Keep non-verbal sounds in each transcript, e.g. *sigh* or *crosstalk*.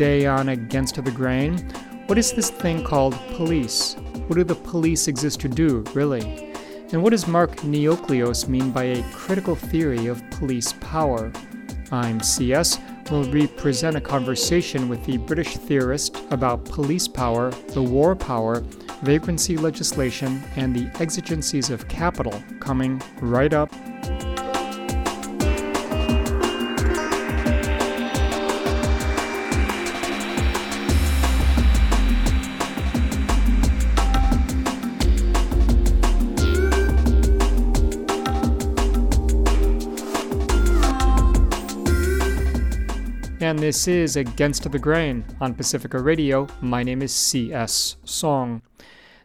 Today on Against the Grain, what is this thing called police? What do the police exist to do, really? And what does Mark Neocleous mean by a critical theory of police power? I'm CS, We'll represent a conversation with the British theorist about police power, the war power, vagrancy legislation, and the exigencies of capital coming right up. And this is Against the Grain on Pacifica Radio. My name is C.S. Song.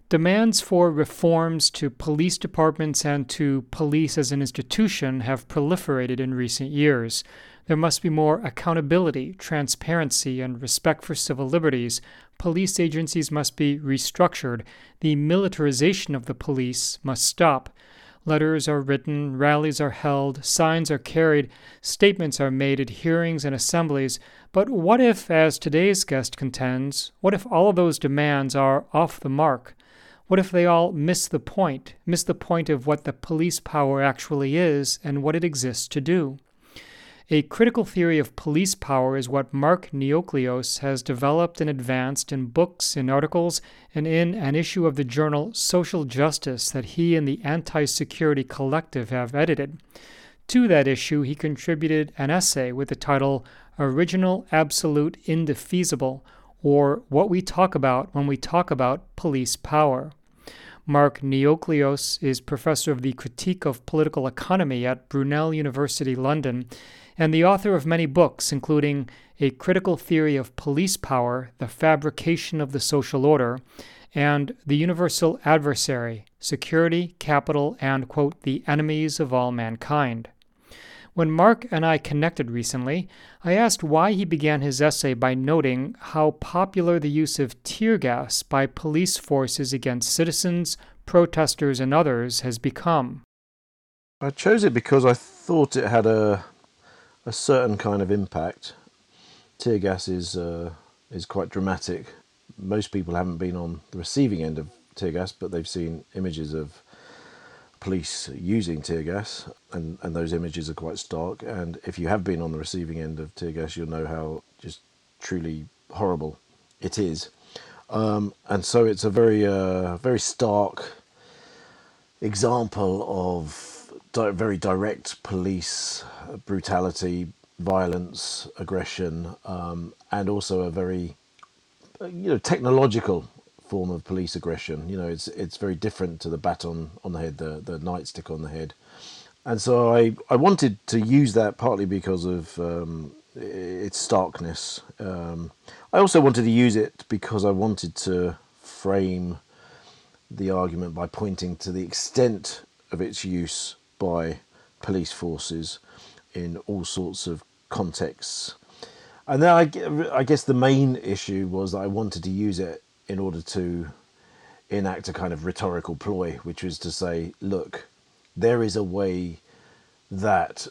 Demands for reforms to police departments and to police as an institution have proliferated in recent years. There must be more accountability, transparency, and respect for civil liberties. Police agencies must be restructured. The militarization of the police must stop. Letters are written, rallies are held, signs are carried, statements are made at hearings and assemblies. But what if, as today's guest contends, what if all of those demands are off the mark? What if they all miss the point, miss the point of what the police power actually is and what it exists to do? A critical theory of police power is what Mark Neocleous has developed and advanced in books, in articles, and in an issue of the journal Social Justice that he and the Anti Security Collective have edited. To that issue, he contributed an essay with the title Original, Absolute, Indefeasible, or What We Talk About When We Talk About Police Power. Mark Neocleous is professor of the Critique of Political Economy at Brunel University, London and the author of many books, including A Critical Theory of Police Power, The Fabrication of the Social Order, and The Universal Adversary Security, Capital, and, quote, the Enemies of All Mankind. When Mark and I connected recently, I asked why he began his essay by noting how popular the use of tear gas by police forces against citizens, protesters, and others has become. I chose it because I thought it had a a certain kind of impact. Tear gas is uh, is quite dramatic. Most people haven't been on the receiving end of tear gas, but they've seen images of police using tear gas, and, and those images are quite stark. And if you have been on the receiving end of tear gas, you'll know how just truly horrible it is. Um, and so it's a very uh, very stark example of di- very direct police brutality, violence, aggression, um, and also a very you know technological form of police aggression. You know, it's it's very different to the baton on the head, the the nightstick on the head, and so I I wanted to use that partly because of um, its starkness. Um, I also wanted to use it because I wanted to frame the argument by pointing to the extent of its use by police forces in all sorts of contexts. And then I, I guess the main issue was that I wanted to use it in order to enact a kind of rhetorical ploy, which was to say, look, there is a way that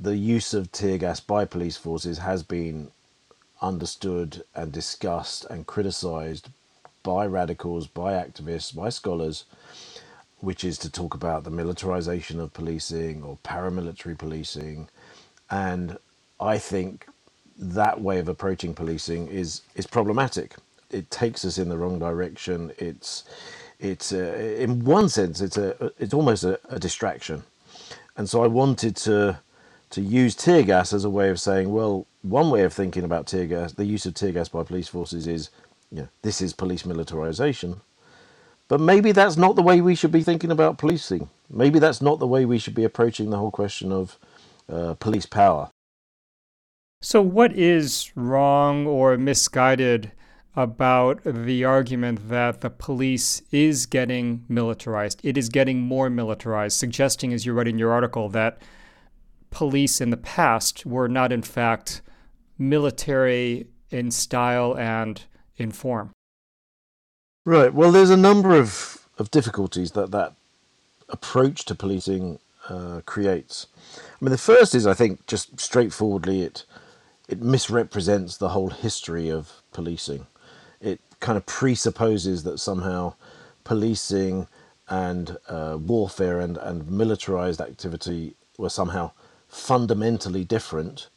the use of tear gas by police forces has been understood and discussed and criticized by radicals, by activists, by scholars, which is to talk about the militarization of policing or paramilitary policing. And I think that way of approaching policing is, is problematic. It takes us in the wrong direction. It's, it's a, in one sense, it's, a, it's almost a, a distraction. And so I wanted to, to use tear gas as a way of saying, well, one way of thinking about tear gas, the use of tear gas by police forces is, you know, this is police militarization but maybe that's not the way we should be thinking about policing. Maybe that's not the way we should be approaching the whole question of uh, police power. So, what is wrong or misguided about the argument that the police is getting militarized? It is getting more militarized, suggesting, as you write in your article, that police in the past were not, in fact, military in style and in form. Right. Well, there's a number of, of difficulties that that approach to policing uh, creates. I mean, the first is, I think, just straightforwardly, it it misrepresents the whole history of policing. It kind of presupposes that somehow policing and uh, warfare and, and militarized activity were somehow fundamentally different,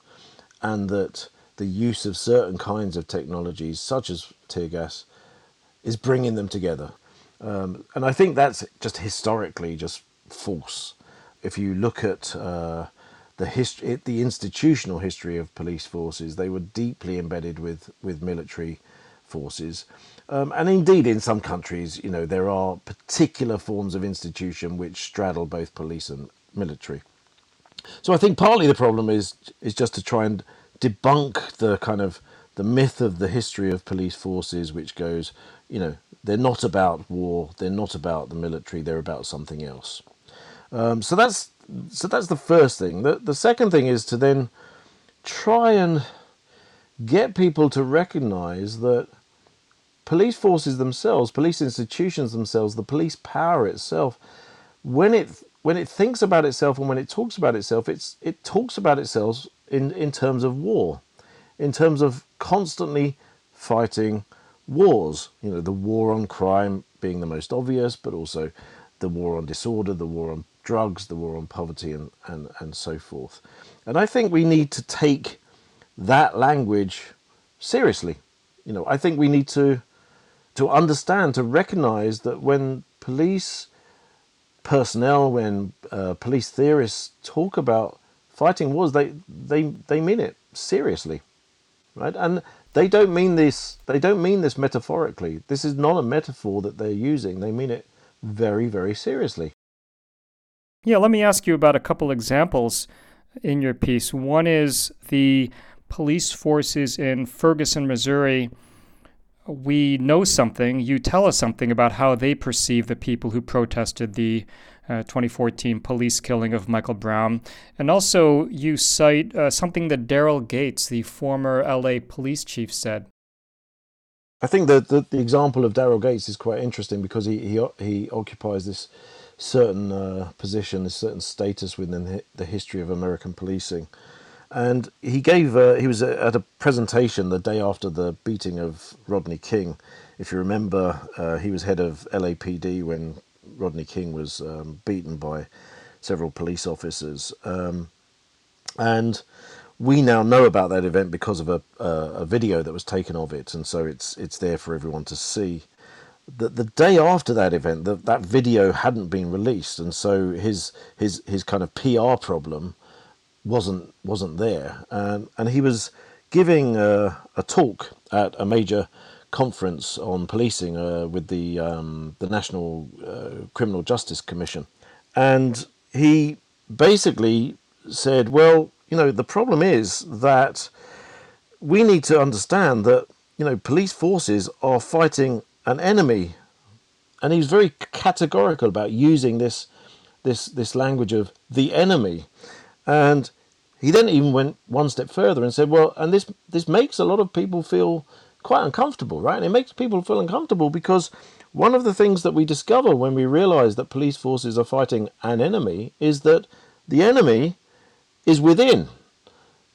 and that the use of certain kinds of technologies, such as tear gas, is bringing them together. Um, and I think that's just historically just false. If you look at uh, the history, the institutional history of police forces, they were deeply embedded with with military forces, um, and indeed in some countries, you know, there are particular forms of institution which straddle both police and military. So I think partly the problem is is just to try and debunk the kind of the myth of the history of police forces, which goes, you know, they're not about war, they're not about the military, they're about something else. Um, so that's so that's the first thing. The the second thing is to then try and get people to recognise that police forces themselves, police institutions themselves, the police power itself, when it when it thinks about itself and when it talks about itself, it's it talks about itself in, in terms of war, in terms of constantly fighting wars. You know, the war on crime being the most obvious, but also the war on disorder, the war on drugs, the war on poverty, and, and, and so forth. And I think we need to take that language seriously. You know, I think we need to to understand, to recognize that when police personnel, when uh, police theorists talk about fighting wars, they, they, they mean it seriously, right? And they don't mean this. They don't mean this metaphorically. This is not a metaphor that they're using. They mean it very, very seriously. Yeah, let me ask you about a couple examples in your piece. One is the police forces in Ferguson, Missouri we know something, you tell us something about how they perceive the people who protested the uh, 2014 police killing of Michael Brown. And also, you cite uh, something that Daryl Gates, the former LA police chief, said. I think that the, the, example of Daryl Gates is quite interesting because he, he, he occupies this certain uh, position, this certain status within the history of American policing and he gave uh, he was at a presentation the day after the beating of Rodney King. If you remember, uh, he was head of LAPD when Rodney King was um, beaten by several police officers, um, and we now know about that event because of a, a video that was taken of it, and so it's it's there for everyone to see. The, the day after that event, the, that video hadn't been released, and so his his his kind of PR problem wasn't wasn't there, um, and he was giving a, a, talk at a major conference on policing uh, with the um, the National uh, Criminal Justice Commission, and he basically said, "Well, you know, the problem is that we need to understand that you know police forces are fighting an enemy." And he was very categorical about using this this this language of the enemy and he then even went one step further and said, well, and this, this makes a lot of people feel quite uncomfortable, right? And it makes people feel uncomfortable because one of the things that we discover when we realize that police forces are fighting an enemy is that the enemy is within.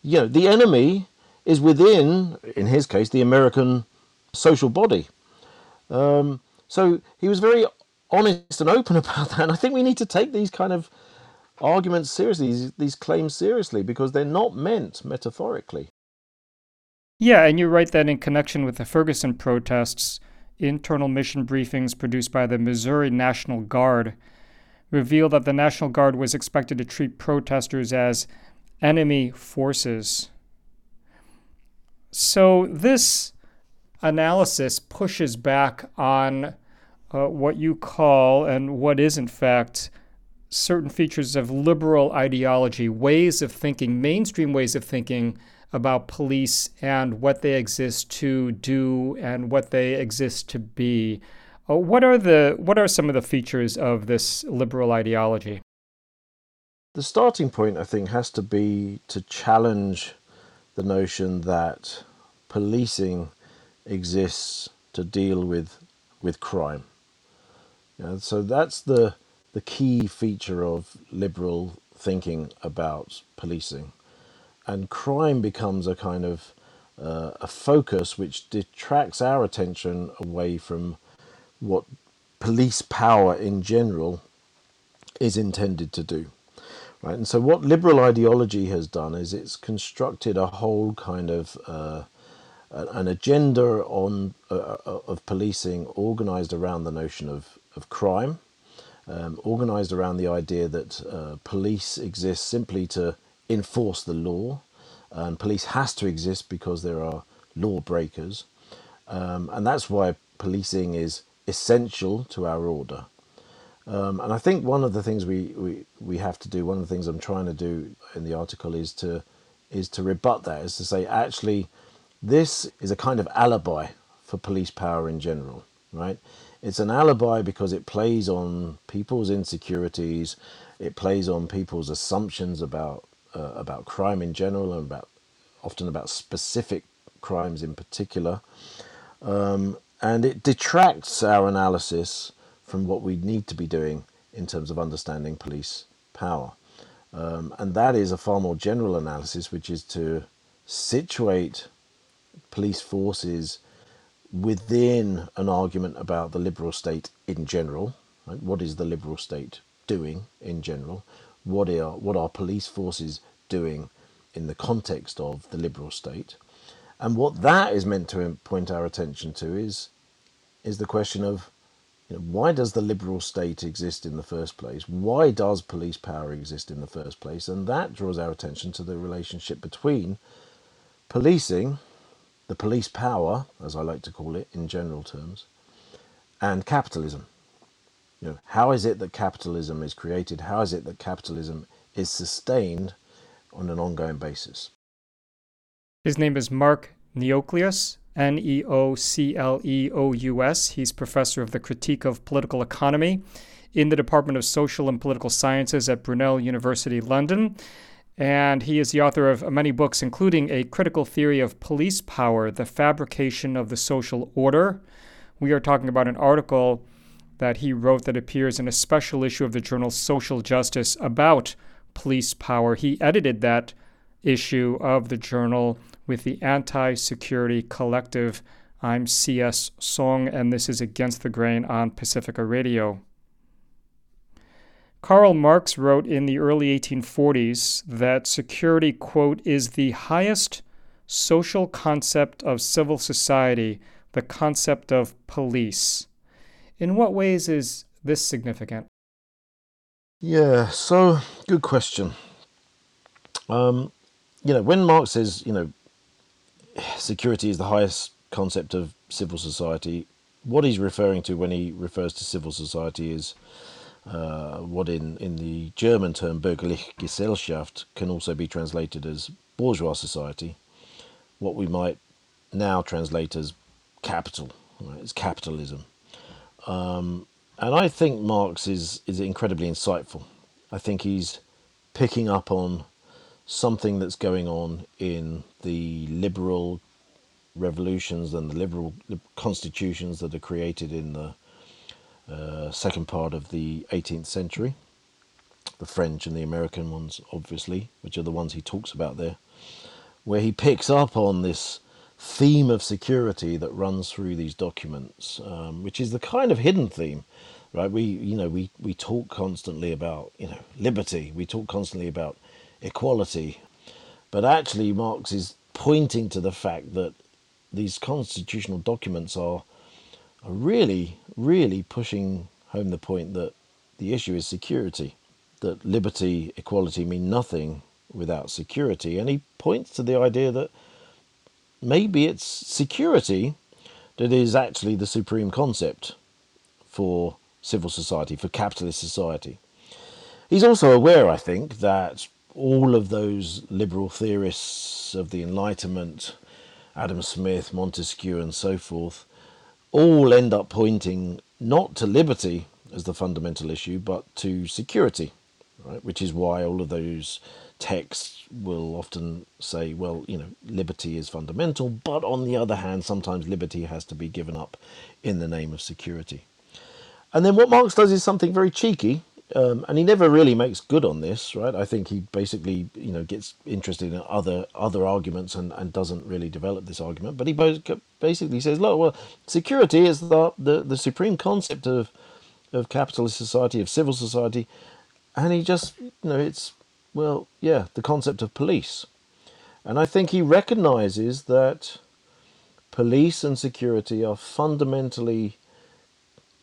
You know, the enemy is within, in his case, the American social body. Um, so he was very honest and open *laughs* about that. And I think we need to take these kind of arguments seriously, these, these claims seriously, because they're not meant metaphorically. Yeah, and you're right that in connection with the Ferguson protests, internal mission briefings produced by the Missouri National Guard revealed that the National Guard was expected to treat protesters as enemy forces. So this analysis pushes back on uh, what you call, and what is in fact, certain features of liberal ideology, ways of thinking, mainstream ways of thinking about police and what they exist to do and what they exist to be. Uh, what are the what are some of the features of this liberal ideology? The starting point, I think, has to be to challenge the notion that policing exists to deal with with crime. Yeah, so that's the the key feature of liberal thinking about policing. And crime becomes a kind of uh, a focus which detracts our attention away from what police power in general is intended to do. Right, and so what liberal ideology has done is it's constructed a whole kind of uh, an agenda on uh, uh, of policing organized around the notion of, of crime, um, organized around the idea that uh, police exist simply to enforce the law, and police has to exist because there are lawbreakers, um, and that's why policing is essential to our order. Um, and I think one of the things we, we, we have to do, one of the things I'm trying to do in the article is to is to rebut that, is to say actually this is a kind of alibi for police power in general, right? It's an alibi because it plays on people's insecurities, it plays on people's assumptions about uh, about crime in general and about often about specific crimes in particular, um, and it detracts our analysis from what we need to be doing in terms of understanding police power. Um, and that is a far more general analysis, which is to situate police forces within an argument about the liberal state in general. Right? What is the liberal state doing in general? What are what are police forces doing in the context of the liberal state? And what that is meant to point our attention to is is the question of you know, why does the liberal state exist in the first place? Why does police power exist in the first place? And that draws our attention to the relationship between policing, the police power, as I like to call it in general terms, and capitalism. Know, how is it that capitalism is created? How is it that capitalism is sustained on an ongoing basis? His name is Mark Neocleous, N E O C L E O U S. He's professor of the critique of political economy in the Department of Social and Political Sciences at Brunel University, London. And he is the author of many books, including A Critical Theory of Police Power The Fabrication of the Social Order. We are talking about an article that he wrote that appears in a special issue of the journal Social Justice about police power. He edited that issue of the journal with the Anti Security Collective. I'm C.S. Song, and this is Against the Grain on Pacifica Radio. Karl Marx wrote in the early 1840s that security, quote, is the highest social concept of civil society, the concept of police. In what ways is this significant? Yeah, so good question. Um, you know, when Marx says, you know, security is the highest concept of civil society, what he's referring to when he refers to civil society is uh, what in, in the German term Bürgerliche Gesellschaft can also be translated as bourgeois society, what we might now translate as capital, right? it's capitalism. Um, and I think Marx is, is incredibly insightful. I think he's picking up on something that's going on in the liberal revolutions and the liberal constitutions that are created in the uh, second part of the 18th century. The French and the American ones, obviously, which are the ones he talks about there, where he picks up on this theme of security that runs through these documents, um, which is the kind of hidden theme, right? We, you know, we, we talk constantly about, you know, liberty. We talk constantly about equality. But actually, Marx is pointing to the fact that these constitutional documents are, are really, really pushing home the point that the issue is security, that liberty, equality mean nothing without security. And he points to the idea that maybe it's security that is actually the supreme concept for civil society, for capitalist society. He's also aware, I think, that all of those liberal theorists of the Enlightenment, Adam Smith, Montesquieu, and so forth, all end up pointing not to liberty as the fundamental issue, but to security, right? Which is why all of those texts will often say, well, you know, liberty is fundamental, but on the other hand, sometimes liberty has to be given up in the name of security. And then what Marx does is something very cheeky um, and he never really makes good on this, right? I think he basically, you know, gets interested in other other arguments and, and doesn't really develop this argument. But he basically says, look, well, security is the, the, the supreme concept of of capitalist society, of civil society, and he just, you know, it's well, yeah, the concept of police, and I think he recognizes that police and security are fundamentally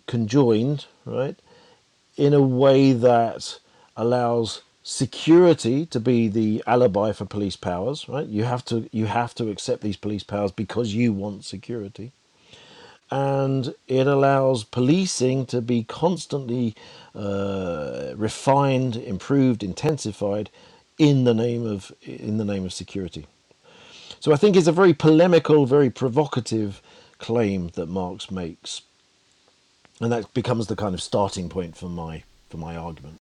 conjoined, right? in a way that allows security to be the alibi for police powers right you have to you have to accept these police powers because you want security and it allows policing to be constantly uh, refined improved intensified in the name of in the name of security so i think it's a very polemical very provocative claim that marx makes and that becomes the kind of starting point for my for my argument.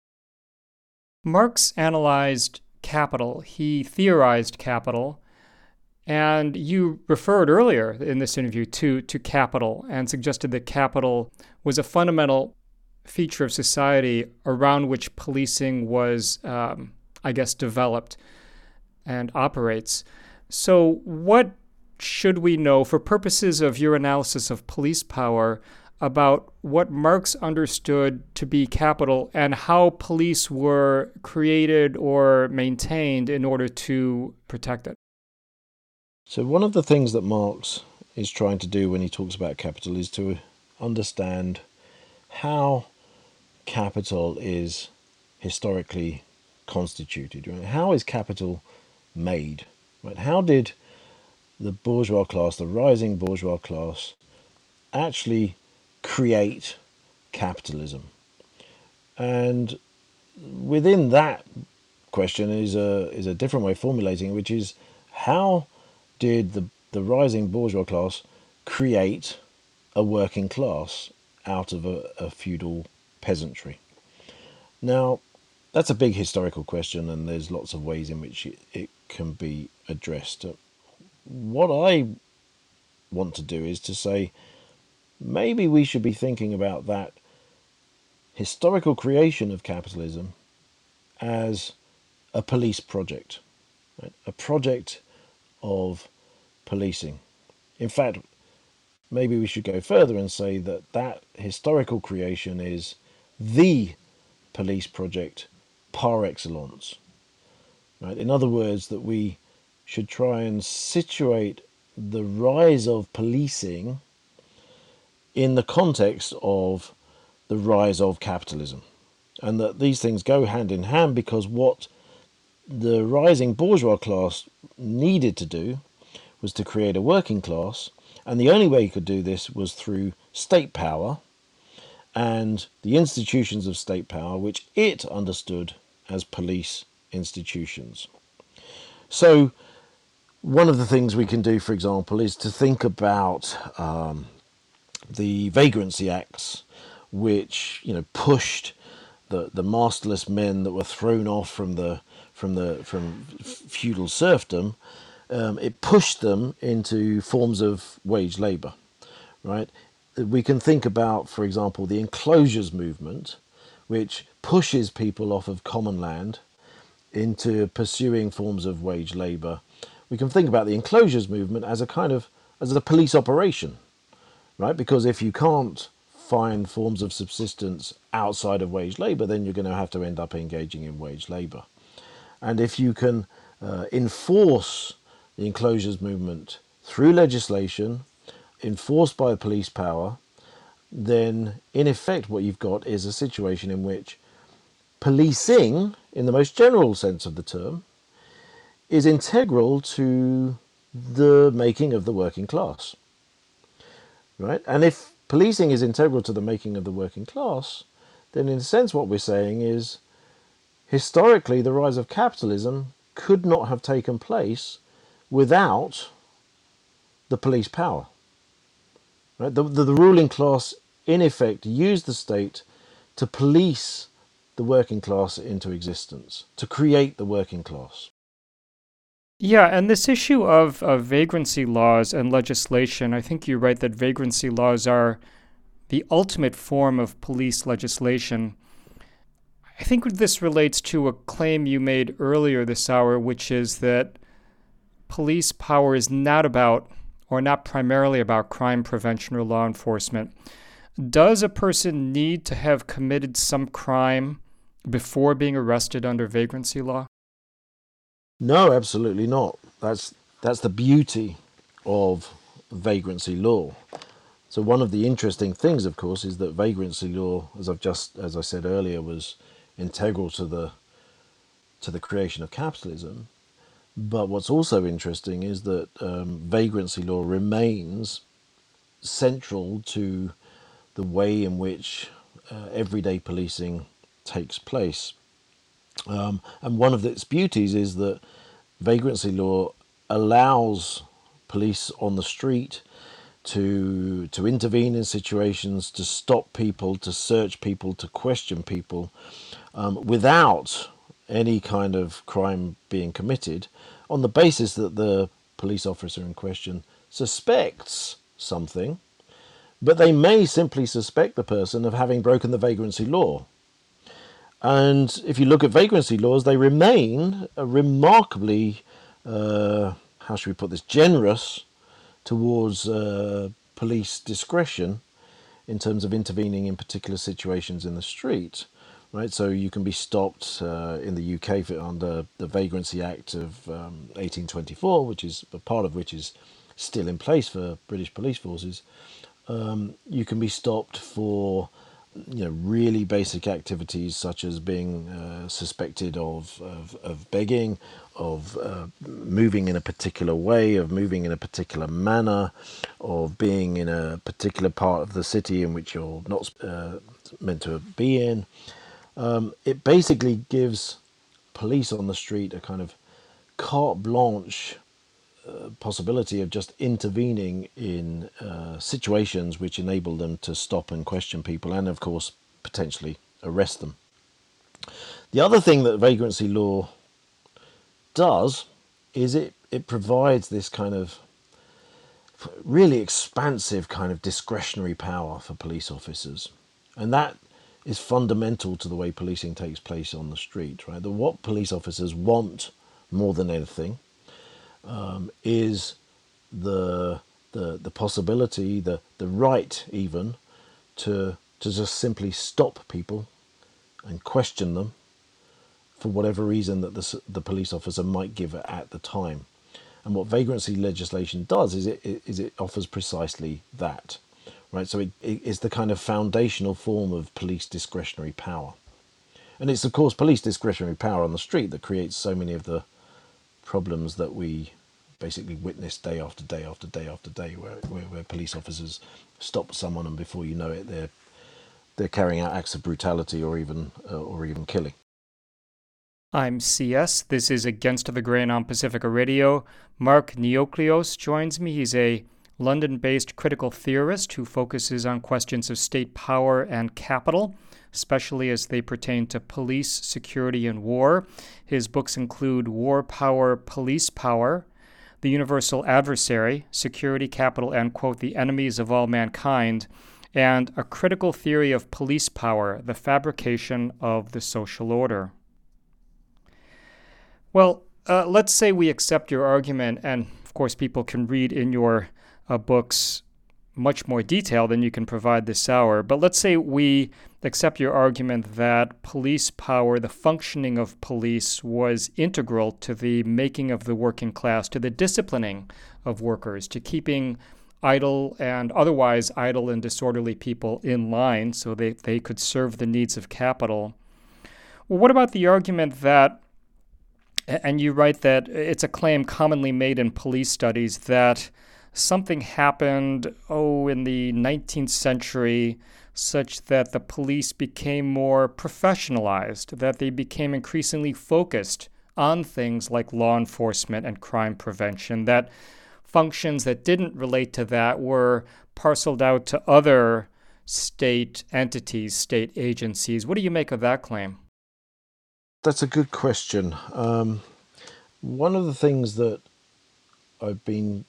Marx analyzed capital. He theorized capital, and you referred earlier in this interview to to capital and suggested that capital was a fundamental feature of society around which policing was, um, I guess, developed and operates. So, what should we know for purposes of your analysis of police power about what Marx understood to be capital and how police were created or maintained in order to protect it. So, one of the things that Marx is trying to do when he talks about capital is to understand how capital is historically constituted. Right? How is capital made? Right? How did the bourgeois class, the rising bourgeois class, actually create capitalism. And within that question is a is a different way of formulating which is how did the the rising bourgeois class create a working class out of a, a feudal peasantry? Now, that's a big historical question, and there's lots of ways in which it, it can be addressed. What I want to do is to say maybe we should be thinking about that historical creation of capitalism as a police project, right? a project of policing. In fact, maybe we should go further and say that that historical creation is the police project par excellence. Right? In other words, that we should try and situate the rise of policing in the context of the rise of capitalism. And that these things go hand in hand because what the rising bourgeois class needed to do was to create a working class, and the only way you could do this was through state power and the institutions of state power, which it understood as police institutions. So, one of the things we can do, for example, is to think about um, the Vagrancy Acts, which you know pushed the the masterless men that were thrown off from the from the from feudal serfdom, um, it pushed them into forms of wage labour, right? We can think about, for example, the enclosures movement, which pushes people off of common land into pursuing forms of wage labour. We can think about the enclosures movement as a kind of as a police operation, right? Because if you can't find forms of subsistence outside of wage labour, then you're going to have to end up engaging in wage labour. And if you can uh, enforce the enclosures movement through legislation, enforced by police power, then in effect what you've got is a situation in which policing, in the most general sense of the term, is integral to the making of the working class right? And if policing is integral to the making of the working class, then in a sense what we're saying is historically the rise of capitalism could not have taken place without the police power. Right? The, the, the ruling class, in effect, used the state to police the working class into existence, to create the working class. Yeah, and this issue of, of vagrancy laws and legislation, I think you're right that vagrancy laws are the ultimate form of police legislation. I think this relates to a claim you made earlier this hour, which is that police power is not about, or not primarily about, crime prevention or law enforcement. Does a person need to have committed some crime before being arrested under vagrancy law? No, absolutely not. That's that's the beauty of vagrancy law. So one of the interesting things, of course, is that vagrancy law, as I've just as I said earlier, was integral to the to the creation of capitalism. But what's also interesting is that um, vagrancy law remains central to the way in which uh, everyday policing takes place. Um, and one of its beauties is that vagrancy law allows police on the street to to intervene in situations, to stop people, to search people, to question people, um, without any kind of crime being committed, on the basis that the police officer in question suspects something, but they may simply suspect the person of having broken the vagrancy law. And if you look at vagrancy laws, they remain remarkably, uh, how should we put this, generous towards uh, police discretion in terms of intervening in particular situations in the street. Right, so you can be stopped uh, in the UK for, under the Vagrancy Act of um, 1824, which is a part of which is still in place for British police forces. Um, you can be stopped for you know really basic activities such as being uh, suspected of, of, of begging, of uh, moving in a particular way, of moving in a particular manner, of being in a particular part of the city in which you're not uh, meant to be in. Um, it basically gives police on the street a kind of carte blanche uh, possibility of just intervening in uh, situations which enable them to stop and question people and, of course, potentially arrest them. The other thing that vagrancy law does is it, it provides this kind of really expansive kind of discretionary power for police officers. And that is fundamental to the way policing takes place on the street, right? The, what police officers want more than anything um, is the the the possibility, the the right even to to just simply stop people and question them for whatever reason that the the police officer might give at the time. And what vagrancy legislation does is it is it offers precisely that, right? So it, it is the kind of foundational form of police discretionary power, and it's of course police discretionary power on the street that creates so many of the problems that we basically witness day after day after day after day, where, where, where police officers stop someone and before you know it, they're they're carrying out acts of brutality or even uh, or even killing. I'm CS. This is Against the Grain on Pacifica Radio. Mark Neocleous joins me. He's a London based critical theorist who focuses on questions of state power and capital especially as they pertain to police, security, and war. His books include War Power, Police Power, The Universal Adversary, Security, Capital, and, quote, the enemies of all mankind, and A Critical Theory of Police Power, The Fabrication of the Social Order. Well, uh, let's say we accept your argument, and of course, people can read in your books much more detail than you can provide this hour. But let's say we accept your argument that police power, the functioning of police, was integral to the making of the working class, to the disciplining of workers, to keeping idle and otherwise idle and disorderly people in line so they, they could serve the needs of capital. Well, what about the argument that, and you write that it's a claim commonly made in police studies that something happened, oh, in the 19th century, such that the police became more professionalized, that they became increasingly focused on things like law enforcement and crime prevention, that functions that didn't relate to that were parceled out to other state entities, state agencies. What do you make of that claim? That's a good question. Um, one of the things that I've been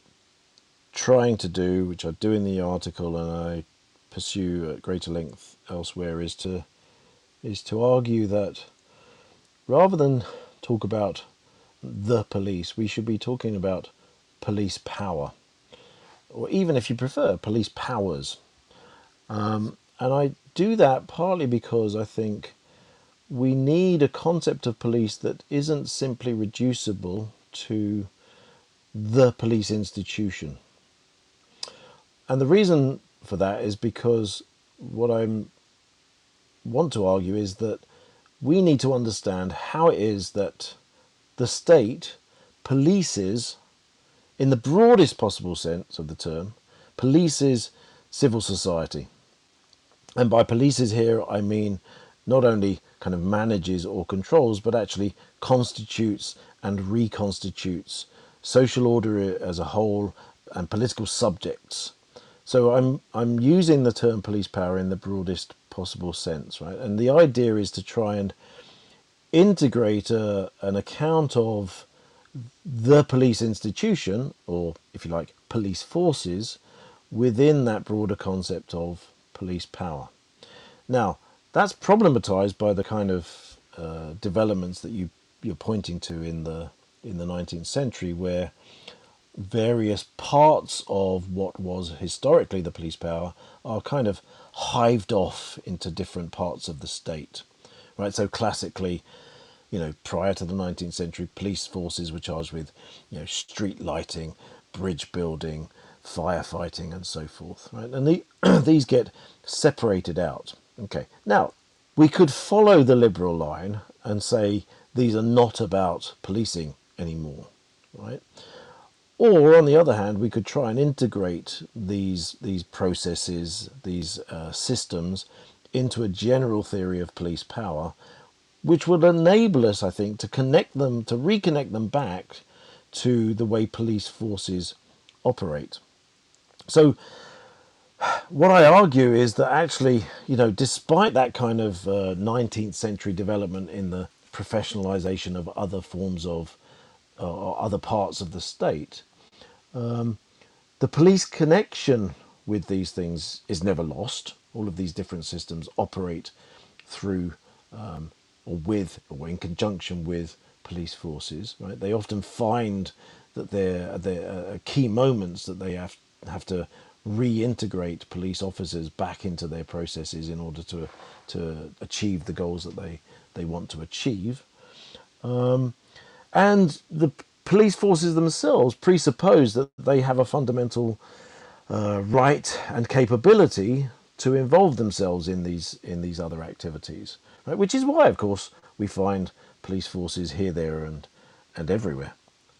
trying to do, which I do in the article and I pursue at greater length elsewhere, is to is to argue that rather than talk about the police, we should be talking about police power, or even if you prefer, police powers. Um, and I do that partly because I think we need a concept of police that isn't simply reducible to the police institution. And the reason for that is because what I want to argue is that we need to understand how it is that the state polices, in the broadest possible sense of the term, polices civil society. And by polices here, I mean not only kind of manages or controls, but actually constitutes and reconstitutes social order as a whole and political subjects. So I'm I'm using the term police power in the broadest possible sense, right? And the idea is to try and integrate a, an account of the police institution, or if you like, police forces, within that broader concept of police power. Now, that's problematized by the kind of uh, developments that you you're pointing to in the in the 19th century, where various parts of what was historically the police power are kind of hived off into different parts of the state. Right, so classically, you know, prior to the 19th century, police forces were charged with, you know, street lighting, bridge building, firefighting, and so forth. Right, and the, *clears throat* these get separated out. Okay, now we could follow the liberal line and say these are not about policing anymore, right? Or on the other hand, we could try and integrate these these processes, these uh, systems, into a general theory of police power, which would enable us, I think, to connect them, to reconnect them back to the way police forces operate. So, what I argue is that actually, you know, despite that kind of uh, 19th century development in the professionalization of other forms of uh, or other parts of the state, um, the police connection with these things is never lost. All of these different systems operate through um, or with or in conjunction with police forces. Right? They often find that there are uh, key moments that they have have to reintegrate police officers back into their processes in order to to achieve the goals that they they want to achieve. Um, and the police forces themselves presuppose that they have a fundamental uh, right and capability to involve themselves in these in these other activities, right? which is why, of course, we find police forces here, there, and and everywhere.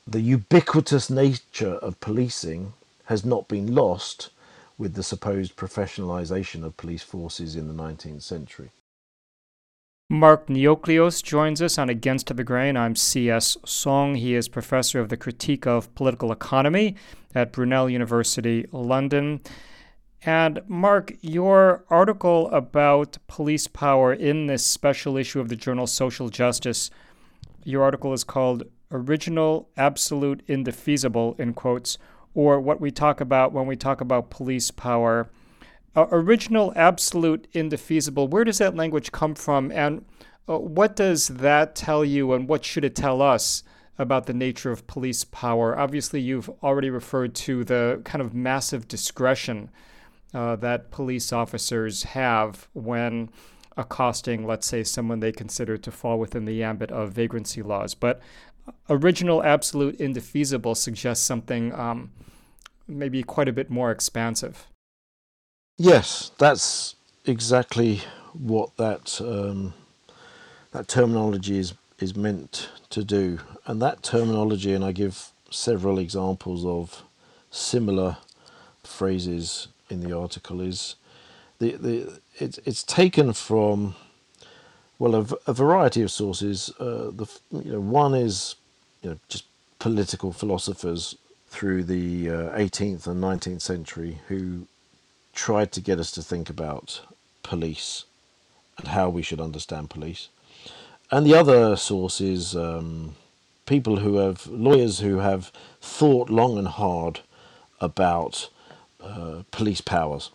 The ubiquitous nature of policing has not been lost with the supposed professionalization of police forces in the 19th century. Mark Neocleous joins us on Against the Grain. I'm C.S. Song. He is professor of the critique of political economy at Brunel University, London. And Mark, your article about police power in this special issue of the journal Social Justice, your article is called Original, Absolute, Indefeasible, in quotes, or what we talk about when we talk about police power uh, original, absolute, indefeasible. Where does that language come from, and uh, what does that tell you, and what should it tell us about the nature of police power? Obviously, you've already referred to the kind of massive discretion uh, that police officers have when accosting, let's say, someone they consider to fall within the ambit of vagrancy laws. But original, absolute, indefeasible suggests something um, maybe quite a bit more expansive. Yes, that's exactly what that um, that terminology is is meant to do, and that terminology, and I give several examples of similar phrases in the article, is the the it's it's taken from well a, variety of sources. Uh, the you know one is you know just political philosophers through the uh, 18th and 19th century who tried to get us to think about police and how we should understand police. And the other source is um, people who have, lawyers who have thought long and hard about uh, police powers.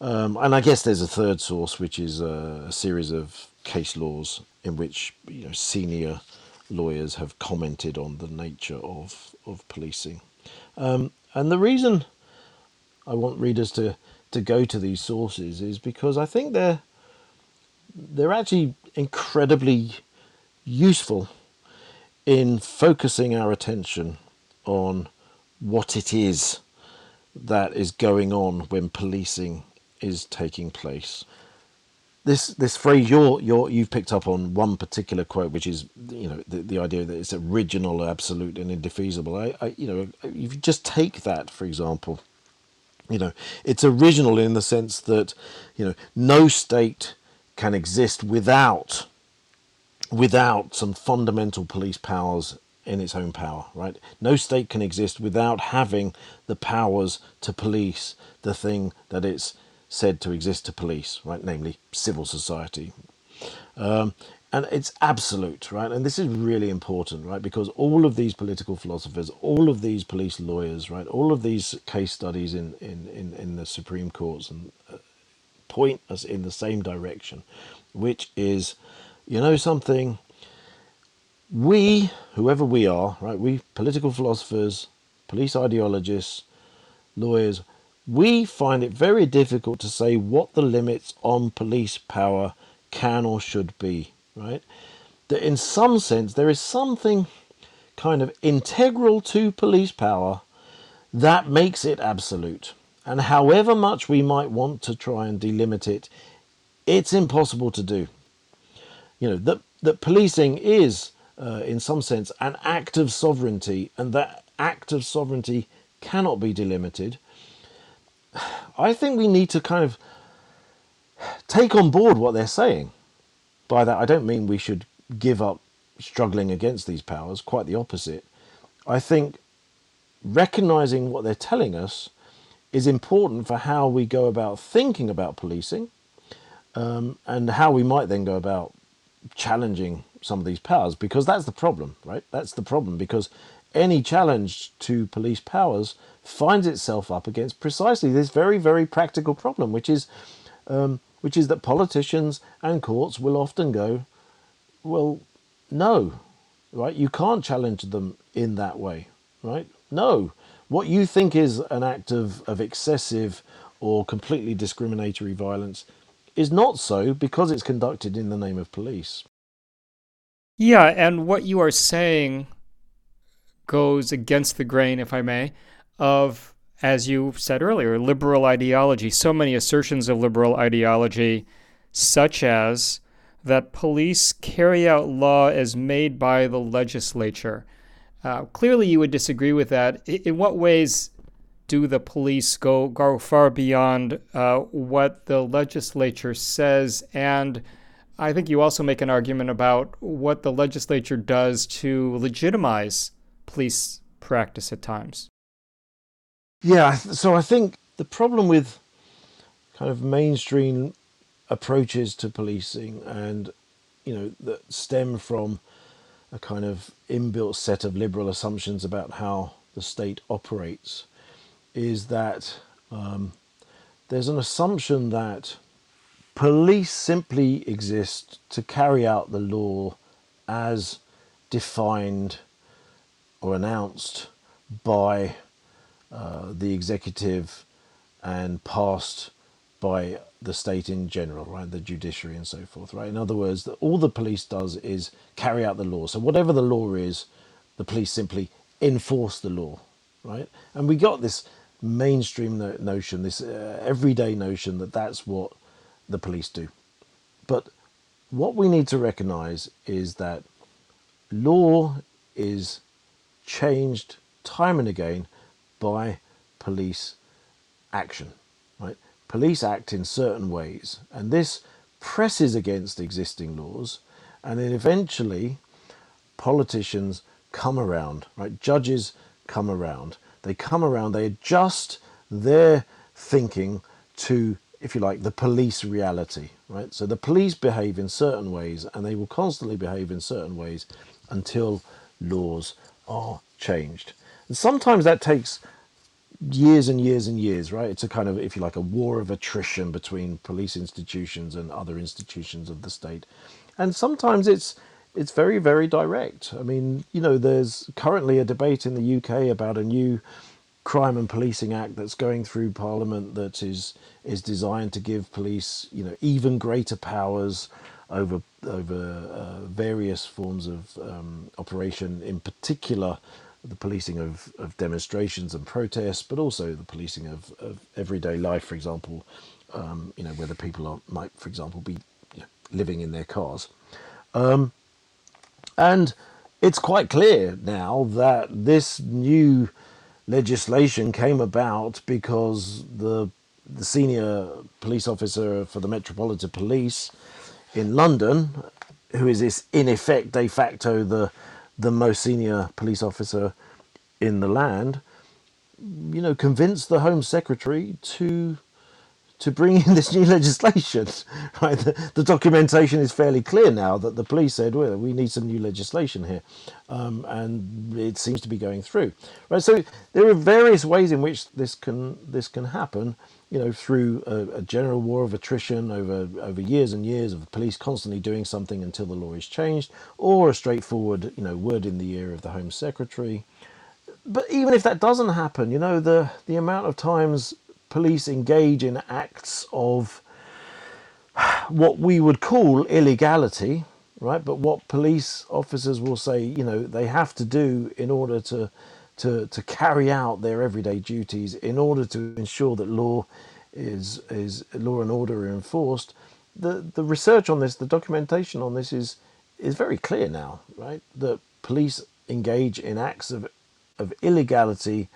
Um, and I guess there's a third source, which is a, a series of case laws in which you know, senior lawyers have commented on the nature of, of policing. Um, and the reason I want readers to, to go to these sources is because I think they're they're actually incredibly useful in focusing our attention on what it is that is going on when policing is taking place. This this phrase you're, you're you've picked up on one particular quote, which is you know the, the idea that it's original, absolute, and indefeasible. I, I you know if you just take that for example, you know it's original in the sense that you know no state can exist without without some fundamental police powers in its own power, right? No state can exist without having the powers to police the thing that it's said to exist to police, right? Namely, civil society. Um, and it's absolute, right? And this is really important, right? Because all of these political philosophers, all of these police lawyers, right? All of these case studies in, in, in, in the Supreme Courts and uh, point us in the same direction, which is, you know, something we, whoever we are, right, we political philosophers, police ideologists, lawyers, we find it very difficult to say what the limits on police power can or should be, right? That in some sense there is something kind of integral to police power that makes it absolute. And however much we might want to try and delimit it, it's impossible to do. You know, that, that policing is uh, in some sense, an act of sovereignty, and that act of sovereignty cannot be delimited. *sighs* I think we need to kind of take on board what they're saying. By that, I don't mean we should give up struggling against these powers, quite the opposite. I think recognizing what they're telling us is important for how we go about thinking about policing um, and how we might then go about challenging some of these powers because that's the problem, right? That's the problem because any challenge to police powers finds itself up against precisely this very, very practical problem, which is, um, which is that politicians and courts will often go, well, no, right? You can't challenge them in that way, right? No, what you think is an act of, of excessive or completely discriminatory violence is not so because it's conducted in the name of police. Yeah, and what you are saying goes against the grain, if I may, of, as you said earlier, liberal ideology. So many assertions of liberal ideology, such as that police carry out law as made by the legislature. Uh, clearly, you would disagree with that. In what ways do the police go, go far beyond uh, what the legislature says and I think you also make an argument about what the legislature does to legitimize police practice at times. Yeah, so I think the problem with kind of mainstream approaches to policing and you know that stem from a kind of inbuilt set of liberal assumptions about how the state operates is that um, there's an assumption that Police simply exist to carry out the law as defined or announced by uh, the executive and passed by the state in general, right? The judiciary and so forth, right? In other words, all the police does is carry out the law. So whatever the law is, the police simply enforce the law, right? And we got this mainstream no- notion, this uh, everyday notion that that's what the police do. But what we need to recognize is that law is changed time and again by police action. Right? Police act in certain ways, and this presses against existing laws, and then eventually politicians come around, right? Judges come around. They come around, they adjust their thinking to if you like, the police reality, right? So the police behave in certain ways and they will constantly behave in certain ways until laws are changed. And sometimes that takes years and years and years, right? It's a kind of, if you like, a war of attrition between police institutions and other institutions of the state, and sometimes it's it's very very direct. I mean, you know, there's currently a debate in the UK about a new crime and policing act that's going through parliament that is is designed to give police you know even greater powers over over uh, various forms of um, operation in particular the policing of, of demonstrations and protests but also the policing of, of everyday life for example um, you know whether people are, might for example be you know, living in their cars. Um, and it's quite clear now that this new legislation came about because the the senior police officer for the Metropolitan Police in London, who is this in effect de facto the the most senior police officer in the land, you know, convinced the Home Secretary to to bring in *laughs* this new legislation. *laughs* Right, the, the, documentation is fairly clear now that the police said, "Well, we need some new legislation here," um, and it seems to be going through. Right, so there are various ways in which this can this can happen. You know, through a, a general war of attrition over over years and years of the police constantly doing something until the law is changed, or a straightforward, you know, word in the ear of the Home Secretary. But even if that doesn't happen, you know, the the amount of times police engage in acts of what we would call illegality, right? But what police officers will say, you know, they have to do in order to to to carry out their everyday duties, in order to ensure that law is is law and order are enforced. The the research on this, the documentation on this is is very clear now, right? That police engage in acts of of illegality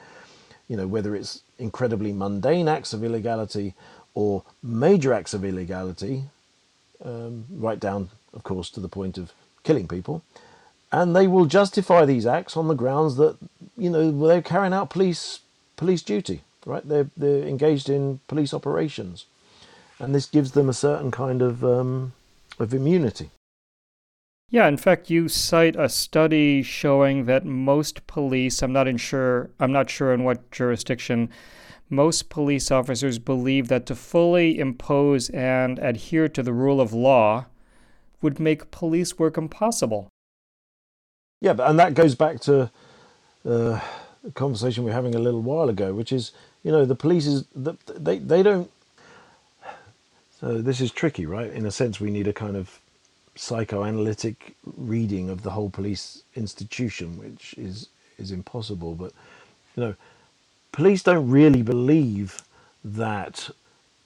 you know, whether it's incredibly mundane acts of illegality or major acts of illegality, um, right down, of course, to the point of killing people. And they will justify these acts on the grounds that, you know, they're carrying out police police duty, right? They're, they're engaged in police operations. And this gives them a certain kind of, um, of immunity. Yeah, in fact, you cite a study showing that most police, I'm not sure I'm not sure in what jurisdiction, most police officers believe that to fully impose and adhere to the rule of law would make police work impossible. Yeah, and that goes back to uh, the conversation we were having a little while ago, which is, you know, the police is they they don't. So this is tricky, right? In a sense, we need a kind of psychoanalytic reading of the whole police institution, which is is impossible. But you know, police don't really believe that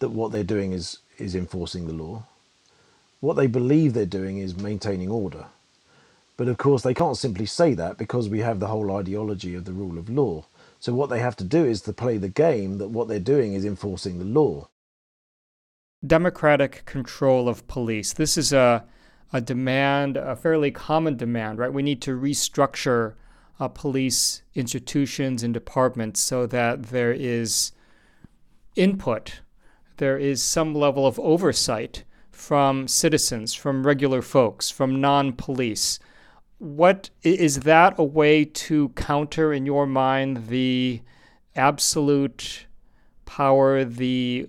that what they're doing is is enforcing the law. What they believe they're doing is maintaining order. But of course, they can't simply say that because we have the whole ideology of the rule of law. So what they have to do is to play the game that what they're doing is enforcing the law. Democratic control of police. This is a a demand, a fairly common demand, right? We need to restructure uh, police institutions and departments so that there is input, there is some level of oversight from citizens, from regular folks, from non police. What is that a way to counter, in your mind, the absolute power, the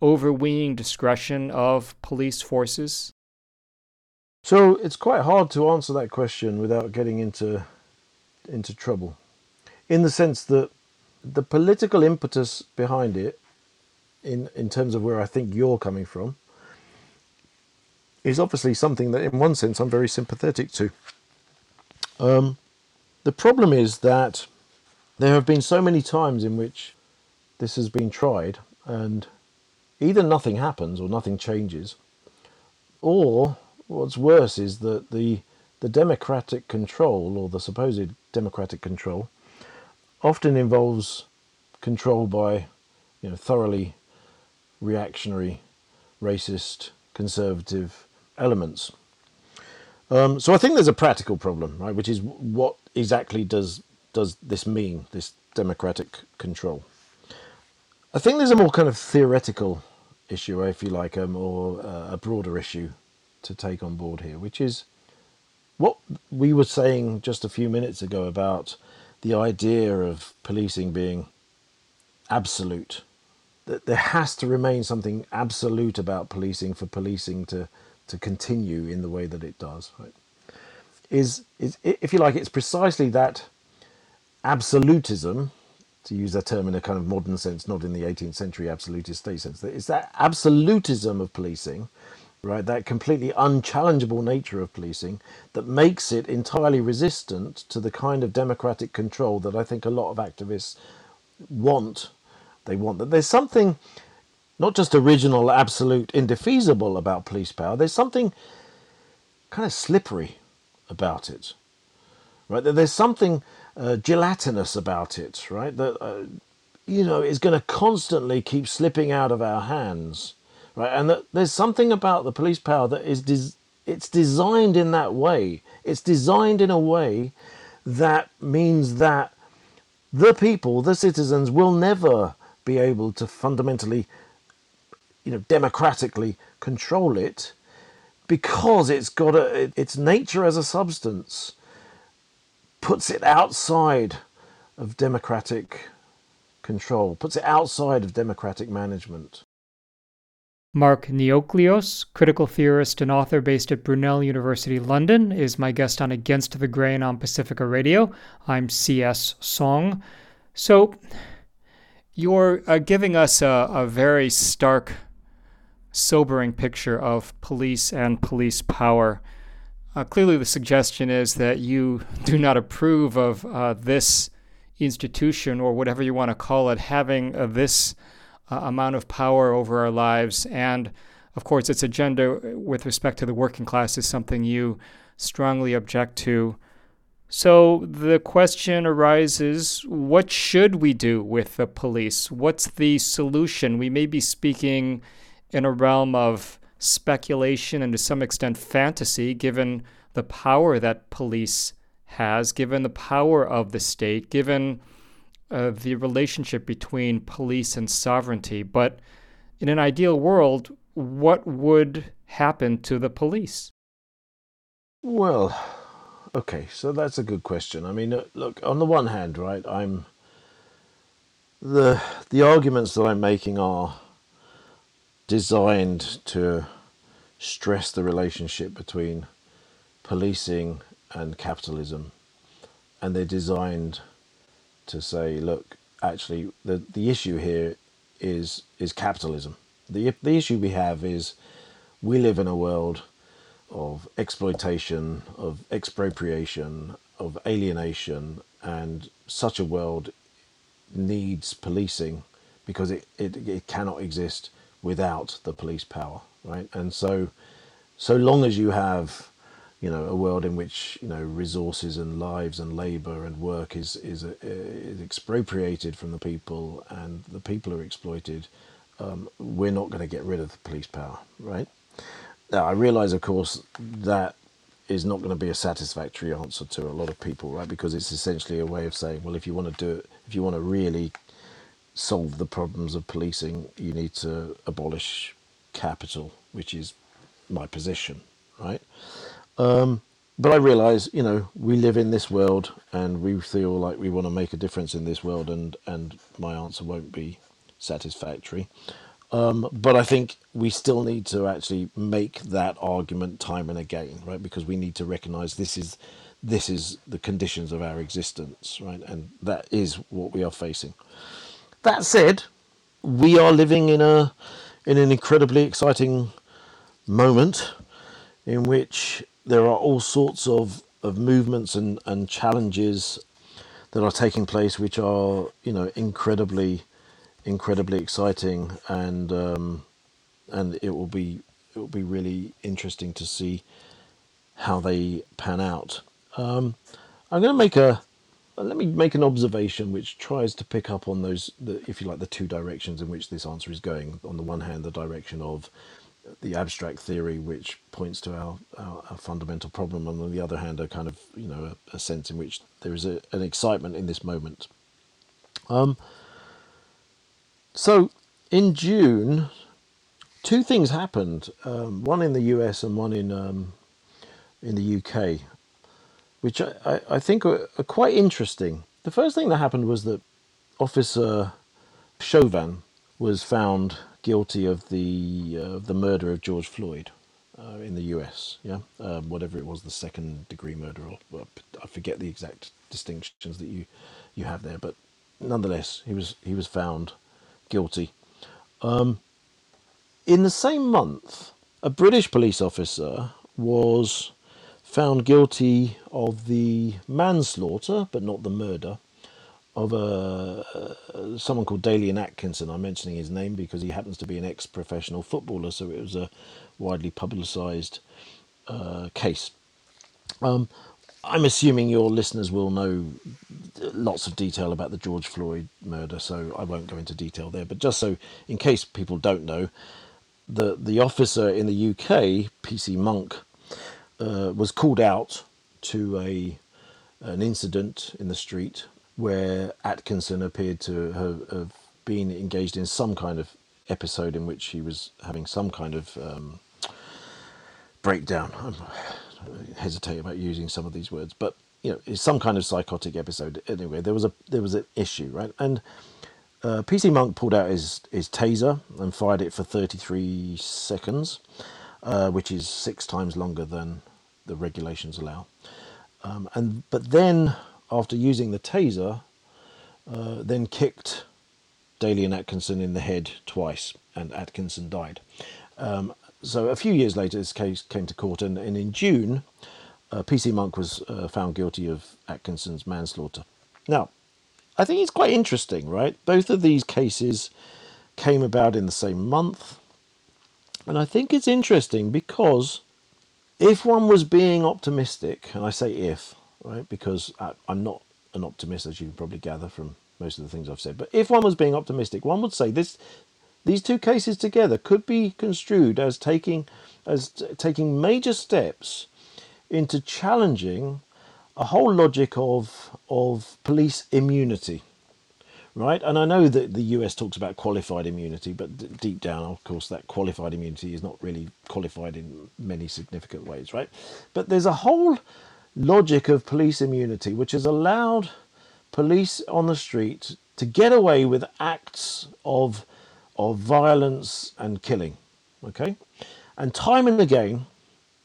overweening discretion of police forces? So it's quite hard to answer that question without getting into into trouble, in the sense that the political impetus behind it, in in terms of where I think you're coming from, is obviously something that, in one sense, I'm very sympathetic to. Um, the problem is that there have been so many times in which this has been tried, and either nothing happens or nothing changes, or What's worse is that the the democratic control or the supposed democratic control often involves control by you know thoroughly reactionary, racist, conservative elements. Um, so I think there's a practical problem, right? Which is what exactly does does this mean? This democratic control. I think there's a more kind of theoretical issue, if you like, or uh, a broader issue to take on board here, which is what we were saying just a few minutes ago about the idea of policing being absolute. That there has to remain something absolute about policing for policing to, to continue in the way that it does. Right? Is is if you like, it's precisely that absolutism, to use that term in a kind of modern sense, not in the 18th century absolutist state sense. It's that absolutism of policing right? That completely unchallengeable nature of policing that makes it entirely resistant to the kind of democratic control that I think a lot of activists want. They want that there's something not just original, absolute, indefeasible about police power. There's something kind of slippery about it, right? There's something uh, gelatinous about it, right? That uh, you know is going to constantly keep slipping out of our hands right? And that there's something about the police power that is des- it's designed in that way. It's designed in a way that means that the people, the citizens, will never be able to fundamentally, you know, democratically control it because it's got a its nature as a substance puts it outside of democratic control, puts it outside of democratic management. Mark Neocleous, critical theorist and author based at Brunel University, London, is my guest on Against the Grain on Pacifica Radio. I'm C.S. Soong. So, you're uh, giving us a, a very stark, sobering picture of police and police power. Uh, clearly, the suggestion is that you do not approve of uh, this institution or whatever you want to call it having uh, this uh, amount of power over our lives. And of course, its agenda with respect to the working class is something you strongly object to. So the question arises what should we do with the police? What's the solution? We may be speaking in a realm of speculation and to some extent fantasy, given the power that police has, given the power of the state, given uh, the relationship between police and sovereignty. But in an ideal world, what would happen to the police? Well, okay, so that's a good question. I mean, uh, look, on the one hand, right, I'm the the arguments that I'm making are designed to stress the relationship between policing and capitalism, and they're designed to say, look, actually, the the issue here is is capitalism. the The issue we have is we live in a world of exploitation, of expropriation, of alienation, and such a world needs policing because it, it, it cannot exist without the police power, right? And so, so long as you have you know a world in which you know resources and lives and labor and work is is, uh, is expropriated from the people and the people are exploited um, we're not going to get rid of the police power right now i realize of course that is not going to be a satisfactory answer to a lot of people right because it's essentially a way of saying well if you want to do it if you want to really solve the problems of policing you need to abolish capital which is my position right um, but I realise, you know, we live in this world, and we feel like we want to make a difference in this world, and and my answer won't be satisfactory. Um, but I think we still need to actually make that argument time and again, right? Because we need to recognise this is this is the conditions of our existence, right? And that is what we are facing. That said, we are living in a in an incredibly exciting moment in which there are all sorts of, of movements and, and challenges that are taking place, which are you know incredibly, incredibly exciting, and um, and it will be it will be really interesting to see how they pan out. Um, I'm going to make a let me make an observation which tries to pick up on those, the, if you like, the two directions in which this answer is going. On the one hand, the direction of the abstract theory which points to our, our, our, fundamental problem, and on the other hand, a kind of you know a, a sense in which there is a, an excitement in this moment. Um, so in June, two things happened. Um, one in the US and one in um, in the UK, which I, I, think are, are, quite interesting. The first thing that happened was that Officer Chauvin was found guilty of the uh, the murder of George Floyd uh, in the U.S. Yeah, um, whatever it was, the second degree murder. Or, I forget the exact distinctions that you you have there, but nonetheless, he was he was found guilty. Um, in the same month, a British police officer was found guilty of the manslaughter, but not the murder, of a uh, someone called Dalian Atkinson. I'm mentioning his name because he happens to be an ex-professional footballer, so it was a widely publicised uh, case. Um, I'm assuming your listeners will know lots of detail about the George Floyd murder, so I won't go into detail there. But just so, in case people don't know, the the officer in the UK, PC Monk, uh, was called out to a an incident in the street where Atkinson appeared to have, have, been engaged in some kind of episode in which he was having some kind of um, breakdown. I'm hesitate about using some of these words, but you know, it's some kind of psychotic episode. Anyway, there was a there was an issue, right? And uh, PC Monk pulled out his his taser and fired it for 33 seconds, uh, which is six times longer than the regulations allow. Um, and but then after using the taser, uh, then kicked Dalian Atkinson in the head twice, and Atkinson died. Um, so a few years later, this case came to court, and, and in June, uh, PC Monk was uh, found guilty of Atkinson's manslaughter. Now, I think it's quite interesting, right? Both of these cases came about in the same month, and I think it's interesting because if one was being optimistic, and I say if, right? Because I, I'm not an optimist, as you can probably gather from most of the things I've said. But if one was being optimistic, one would say this: these two cases together could be construed as taking as t- taking major steps into challenging a whole logic of of police immunity right? And I know that the US talks about qualified immunity, but d- deep down, of course, that qualified immunity is not really qualified in many significant ways, right? But there's a whole logic of police immunity, which has allowed police on the street to get away with acts of of violence and killing. Okay, and time and again,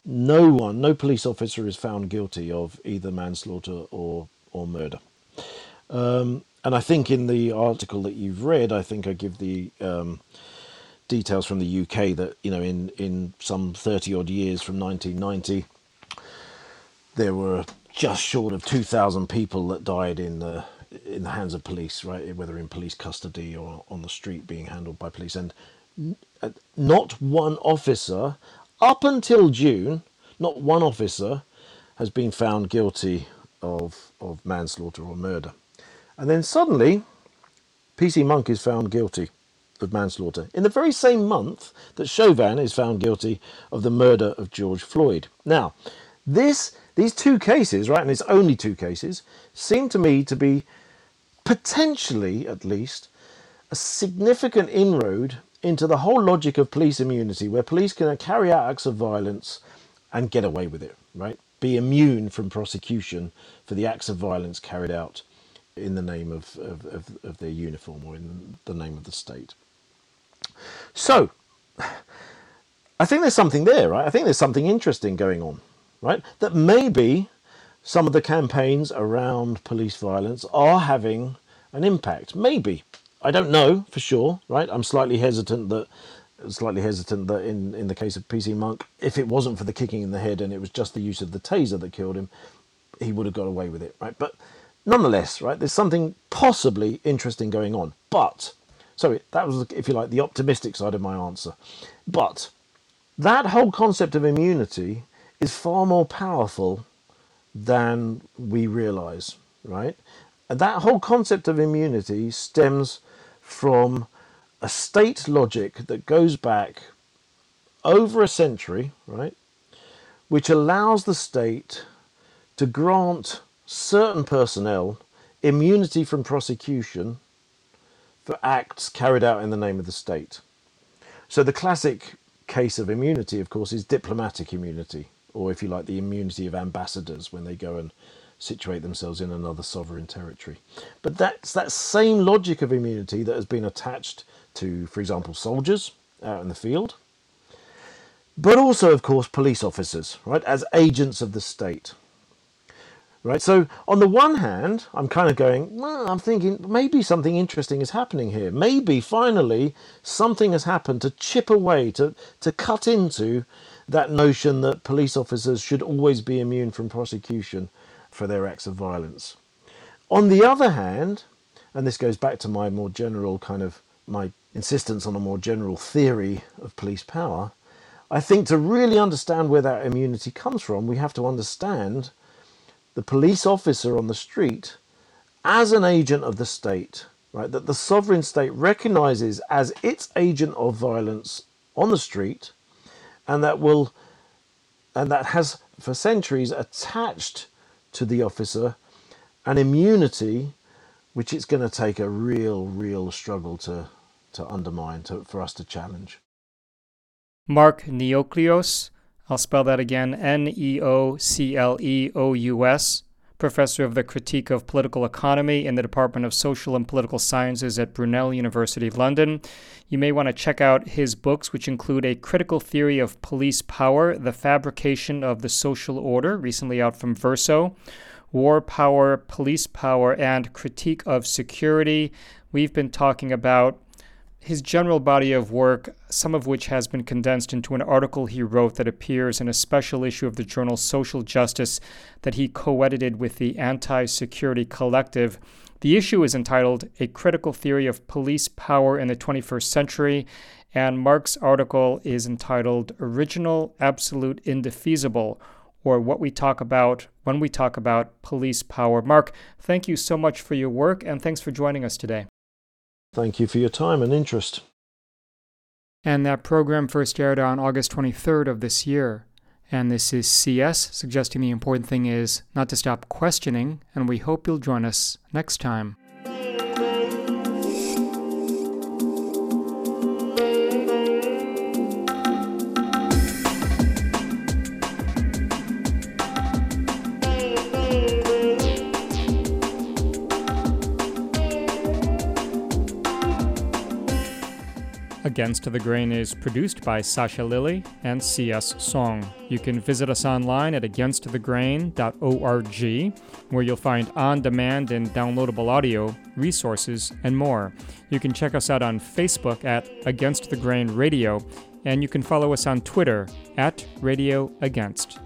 no one, no police officer is found guilty of either manslaughter or or murder. Um, And I think in the article that you've read, I think I give the um, details from the UK that you know in in some thirty odd years from 1990 there were just short of 2,000 people that died in the in the hands of police, right? Whether in police custody or on the street being handled by police, and uh, not one officer up until June, not one officer has been found guilty of of manslaughter or murder, and then suddenly, PC Monk is found guilty of manslaughter in the very same month that Chauvin is found guilty of the murder of George Floyd. Now, this these two cases, right, and it's only two cases, seem to me to be potentially, at least, a significant inroad into the whole logic of police immunity, where police can carry out acts of violence and get away with it, right? Be immune from prosecution for the acts of violence carried out in the name of, of, of, of their uniform or in the name of the state. So, I think there's something there, right? I think there's something interesting going on right? That maybe some of the campaigns around police violence are having an impact. Maybe. I don't know for sure, right? I'm slightly hesitant that slightly hesitant that in, in the case of PC Monk, if it wasn't for the kicking in the head and it was just the use of the taser that killed him, he would have got away with it, right? But nonetheless, right, there's something possibly interesting going on. But sorry, that was if you like the optimistic side of my answer. But that whole concept of immunity is far more powerful than we realize, right? And that whole concept of immunity stems from a state logic that goes back over a century, right? Which allows the state to grant certain personnel immunity from prosecution for acts carried out in the name of the state. So the classic case of immunity, of course, is diplomatic immunity, or if you like, the immunity of ambassadors when they go and situate themselves in another sovereign territory. But that's that same logic of immunity that has been attached to, for example, soldiers out in the field, but also, of course, police officers, right, as agents of the state. Right, so on the one hand, I'm kind of going, well, I'm thinking maybe something interesting is happening here. Maybe finally something has happened to chip away, to, to cut into that notion that police officers should always be immune from prosecution for their acts of violence. On the other hand, and this goes back to my more general kind of my insistence on a more general theory of police power, I think to really understand where that immunity comes from, we have to understand the police officer on the street as an agent of the state, right? That the sovereign state recognizes as its agent of violence on the street, and that will, and that has for centuries attached to the officer an immunity which it's going to take a real, real struggle to, to undermine, to, for us to challenge. Mark Neocleous, I'll spell that again N E O C L E O U S, professor of the Critique of Political Economy in the Department of Social and Political Sciences at Brunel University, of London. You may want to check out his books, which include A Critical Theory of Police Power, The Fabrication of the Social Order, recently out from Verso war power, police power, and critique of security. We've been talking about his general body of work, some of which has been condensed into an article he wrote that appears in a special issue of the journal Social Justice that he co edited with the Anti Security Collective. The issue is entitled A Critical Theory of Police Power in the 21st Century, and Mark's article is entitled Original, Absolute, Indefeasible or what we talk about when we talk about police power. Mark, thank you so much for your work and thanks for joining us today. Thank you for your time and interest. And that program first aired on August 23rd of this year. And this is CS, suggesting the important thing is not to stop questioning, and we hope you'll join us next time. Against the Grain is produced by Sasha Lilley and CS Soong. You can visit us online at againstthegrain.org, where you'll find on demand and downloadable audio, resources, and more. You can check us out on Facebook at Against the Grain Radio, and you can follow us on Twitter at Radio Against.